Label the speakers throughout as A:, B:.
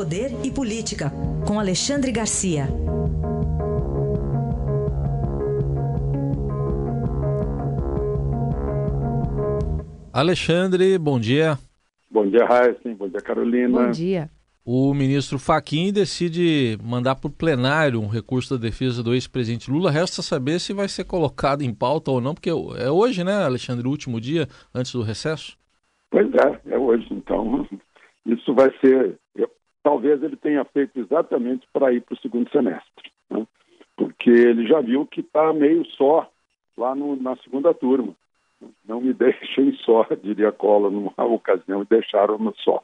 A: Poder e Política, com Alexandre Garcia.
B: Alexandre, bom dia.
C: Bom dia, Raíssen. Bom dia, Carolina.
D: Bom dia.
B: O ministro Faquim decide mandar para o plenário um recurso da defesa do ex-presidente Lula. Resta saber se vai ser colocado em pauta ou não, porque é hoje, né, Alexandre, o último dia antes do recesso?
C: Pois é, é hoje. Então, isso vai ser. Talvez ele tenha feito exatamente para ir para o segundo semestre, né? porque ele já viu que está meio só lá no, na segunda turma. Não me deixem só, diria Cola numa ocasião, e deixaram-no só.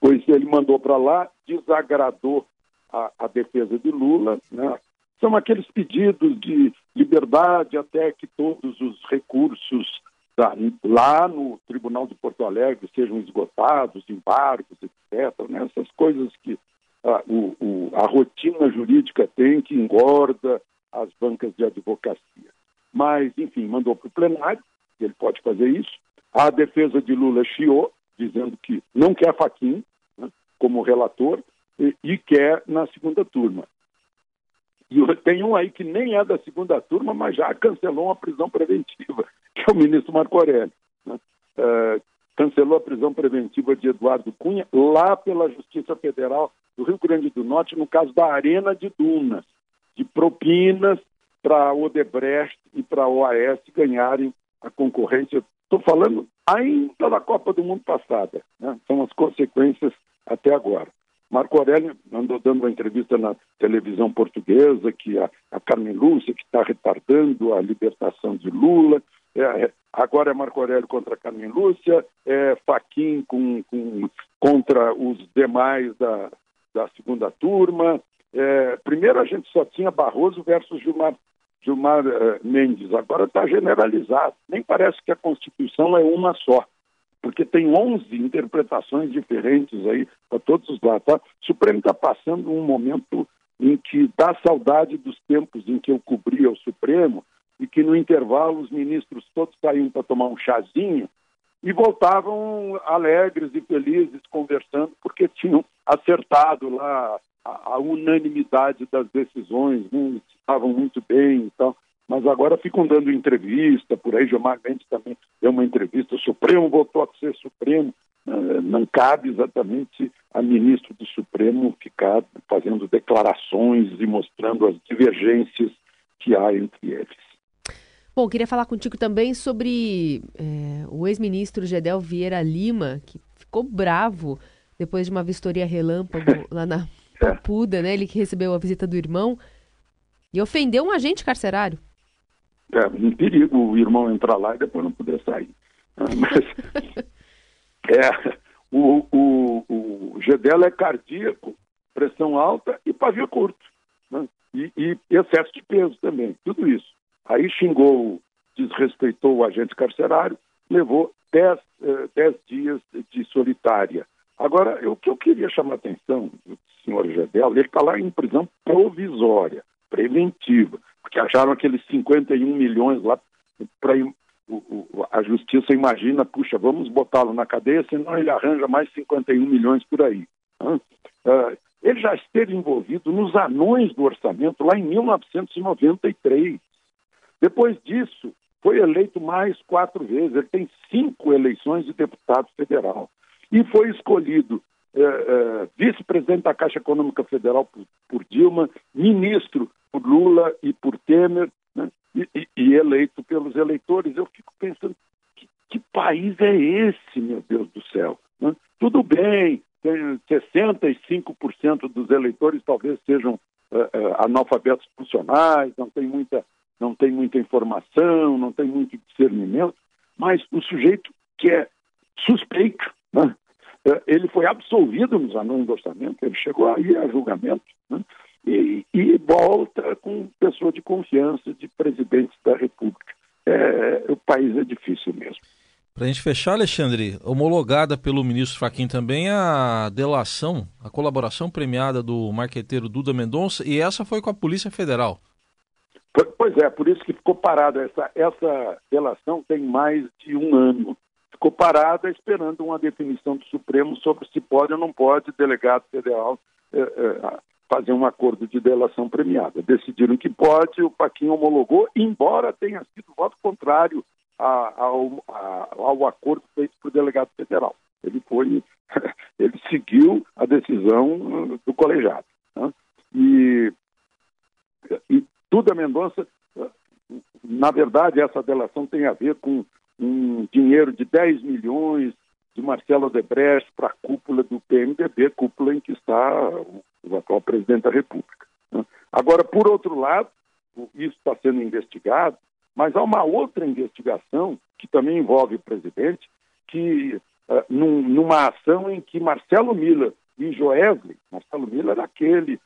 C: Pois ele mandou para lá, desagradou a, a, defesa de Lula, né? São aqueles pedidos de liberdade até que todos os recursos lá no Tribunal de Porto Alegre sejam esgotados, embargos, etc. Né? Essas coisas que a, o, o, a rotina jurídica tem que engorda as bancas de advocacia. Mas, enfim, mandou para o plenário, ele pode fazer isso. A defesa de Lula chiou, dizendo que não quer Faquim né, como relator e, e, quer na segunda turma. E tem um aí que nem é da segunda turma, mas já cancelou uma prisão preventiva, que é o ministro Marco Aurélio. Né? É, cancelou a prisão preventiva de Eduardo Cunha lá pela Justiça Federal do Rio Grande do Norte, no caso da Arena de Dunas, de propinas para Odebrecht e para a OAS ganharem a concorrência. Estou falando ainda da Copa do Mundo passada, né? são as consequências até agora. Marco Aurélio andou dando uma entrevista na televisão portuguesa que a, a Carmen Lúcia, que está retardando a libertação de Lula, é, é, agora é Marco Aurélio contra Carmen Lúcia, é Faquim com, com, contra os demais da, da segunda turma. É, primeiro a gente só tinha Barroso versus Gilmar Gilmar uh, Mendes. Agora está generalizado. Nem parece que a Constituição é uma só, porque tem 11 interpretações diferentes aí para todos os lados. Tá? O Supremo está passando um momento em que dá saudade dos tempos em que eu cobria o Supremo e que no intervalo os ministros todos saíam para tomar um chazinho e voltavam alegres e felizes conversando porque tinham acertado lá a, a unanimidade das decisões, né? estavam muito bem e tal, mas agora ficam dando entrevista, por aí Gilmar Mendes também deu uma entrevista, o Supremo votou a ser Supremo, não cabe exatamente a ministro do Supremo ficar fazendo declarações e mostrando as divergências que há entre eles.
D: Bom, queria falar contigo também sobre é, o ex-ministro Gedel Vieira Lima, que ficou bravo depois de uma vistoria relâmpago lá na Papuda, né? Ele que recebeu a visita do irmão e ofendeu um agente carcerário.
C: É, um perigo o irmão entrar lá e depois não poder sair. Ah, mas é, o, o, o Gedel é cardíaco, pressão alta e pavio curto. Né? E, e, excesso de peso também, tudo isso. Aí xingou, desrespeitou o agente carcerário, levou 10 eh, dias de solitária. Agora, o que eu queria chamar a atenção do senhor Gedel, ele está lá em prisão provisória preventiva, porque acharam aqueles 51 milhões lá para a justiça imagina, puxa, vamos botá-lo na cadeia, senão ele arranja mais 51 milhões por aí. Uh, ele já esteve envolvido nos anões do orçamento lá em 1993. Depois disso, foi eleito mais quatro vezes. Ele tem cinco eleições de deputado federal. E foi escolhido é, é, vice-presidente da Caixa Econômica Federal por, por, Dilma, ministro por Lula e por Temer, né? e, e, e, eleito pelos eleitores. Eu fico pensando, que, que país é esse, meu Deus do céu? Né? Tudo bem, 65% dos eleitores talvez sejam uh, analfabetos funcionais, não tem, muita, não tem muita informação, não tem muito discernimento, mas o sujeito que é suspeito, né? É, ele foi absolvido nos anões do orçamento, ele chegou aí a julgamento, né? e, e, volta com pessoa de confiança de presidente da República. É, o país é difícil mesmo.
B: Para a gente fechar, Alexandre, homologada pelo ministro Faquim também a delação, a colaboração premiada do marqueteiro Duda Mendonça, e essa foi com a Polícia Federal.
C: Pois é, por isso que ficou parada. Essa, essa delação tem mais de um ano ficou parada esperando uma definição do Supremo sobre se pode ou não pode delegado federal é, é, fazer um acordo de delação premiada. Decidiram que pode, o Paquinho homologou, embora tenha sido voto contrário a, ao, a, ao acordo feito por delegado federal. Ele foi, ele seguiu a decisão do colegiado. Né? E, e Duda Mendonça, na verdade, essa delação tem a ver com um dinheiro de 10 milhões de Marcelo Odebrecht para a cúpula do PMDB, cúpula em que está o atual presidente da República. Né? Agora, por outro lado, isso está sendo investigado, mas há uma outra investigação que também envolve o presidente, que num, numa ação em que Marcelo Miller e Joesley, Marcelo Miller era aquele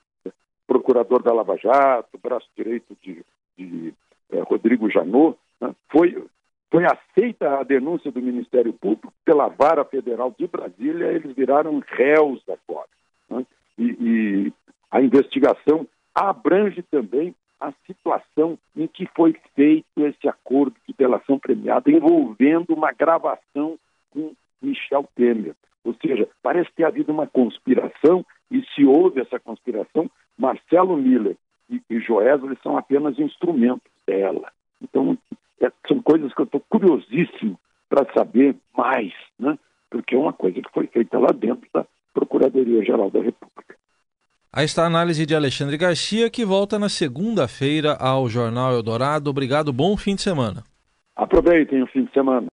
C: procurador da Lava Jato, braço direito de, de uh, Rodrigo Janot, né? foi, foi aceita a denúncia do Ministério Público pela Vara Federal de Brasília, eles viraram réus agora. Né? E, e a investigação abrange também a situação em que foi feito esse acordo de delação premiada envolvendo uma gravação com Michel Temer. Ou seja, parece ter havido uma conspiração e se houve essa conspiração, Marcelo Miller e, e Joesley são apenas instrumentos dela. Então, é, são coisas que eu estou curiosíssimo para saber mais, né? porque é uma coisa que foi feita lá dentro da Procuradoria-Geral da República.
B: Aí está a análise de Alexandre Garcia, que volta na segunda-feira ao Jornal Eldorado. Obrigado, bom fim de semana.
C: Aproveitem o fim de semana.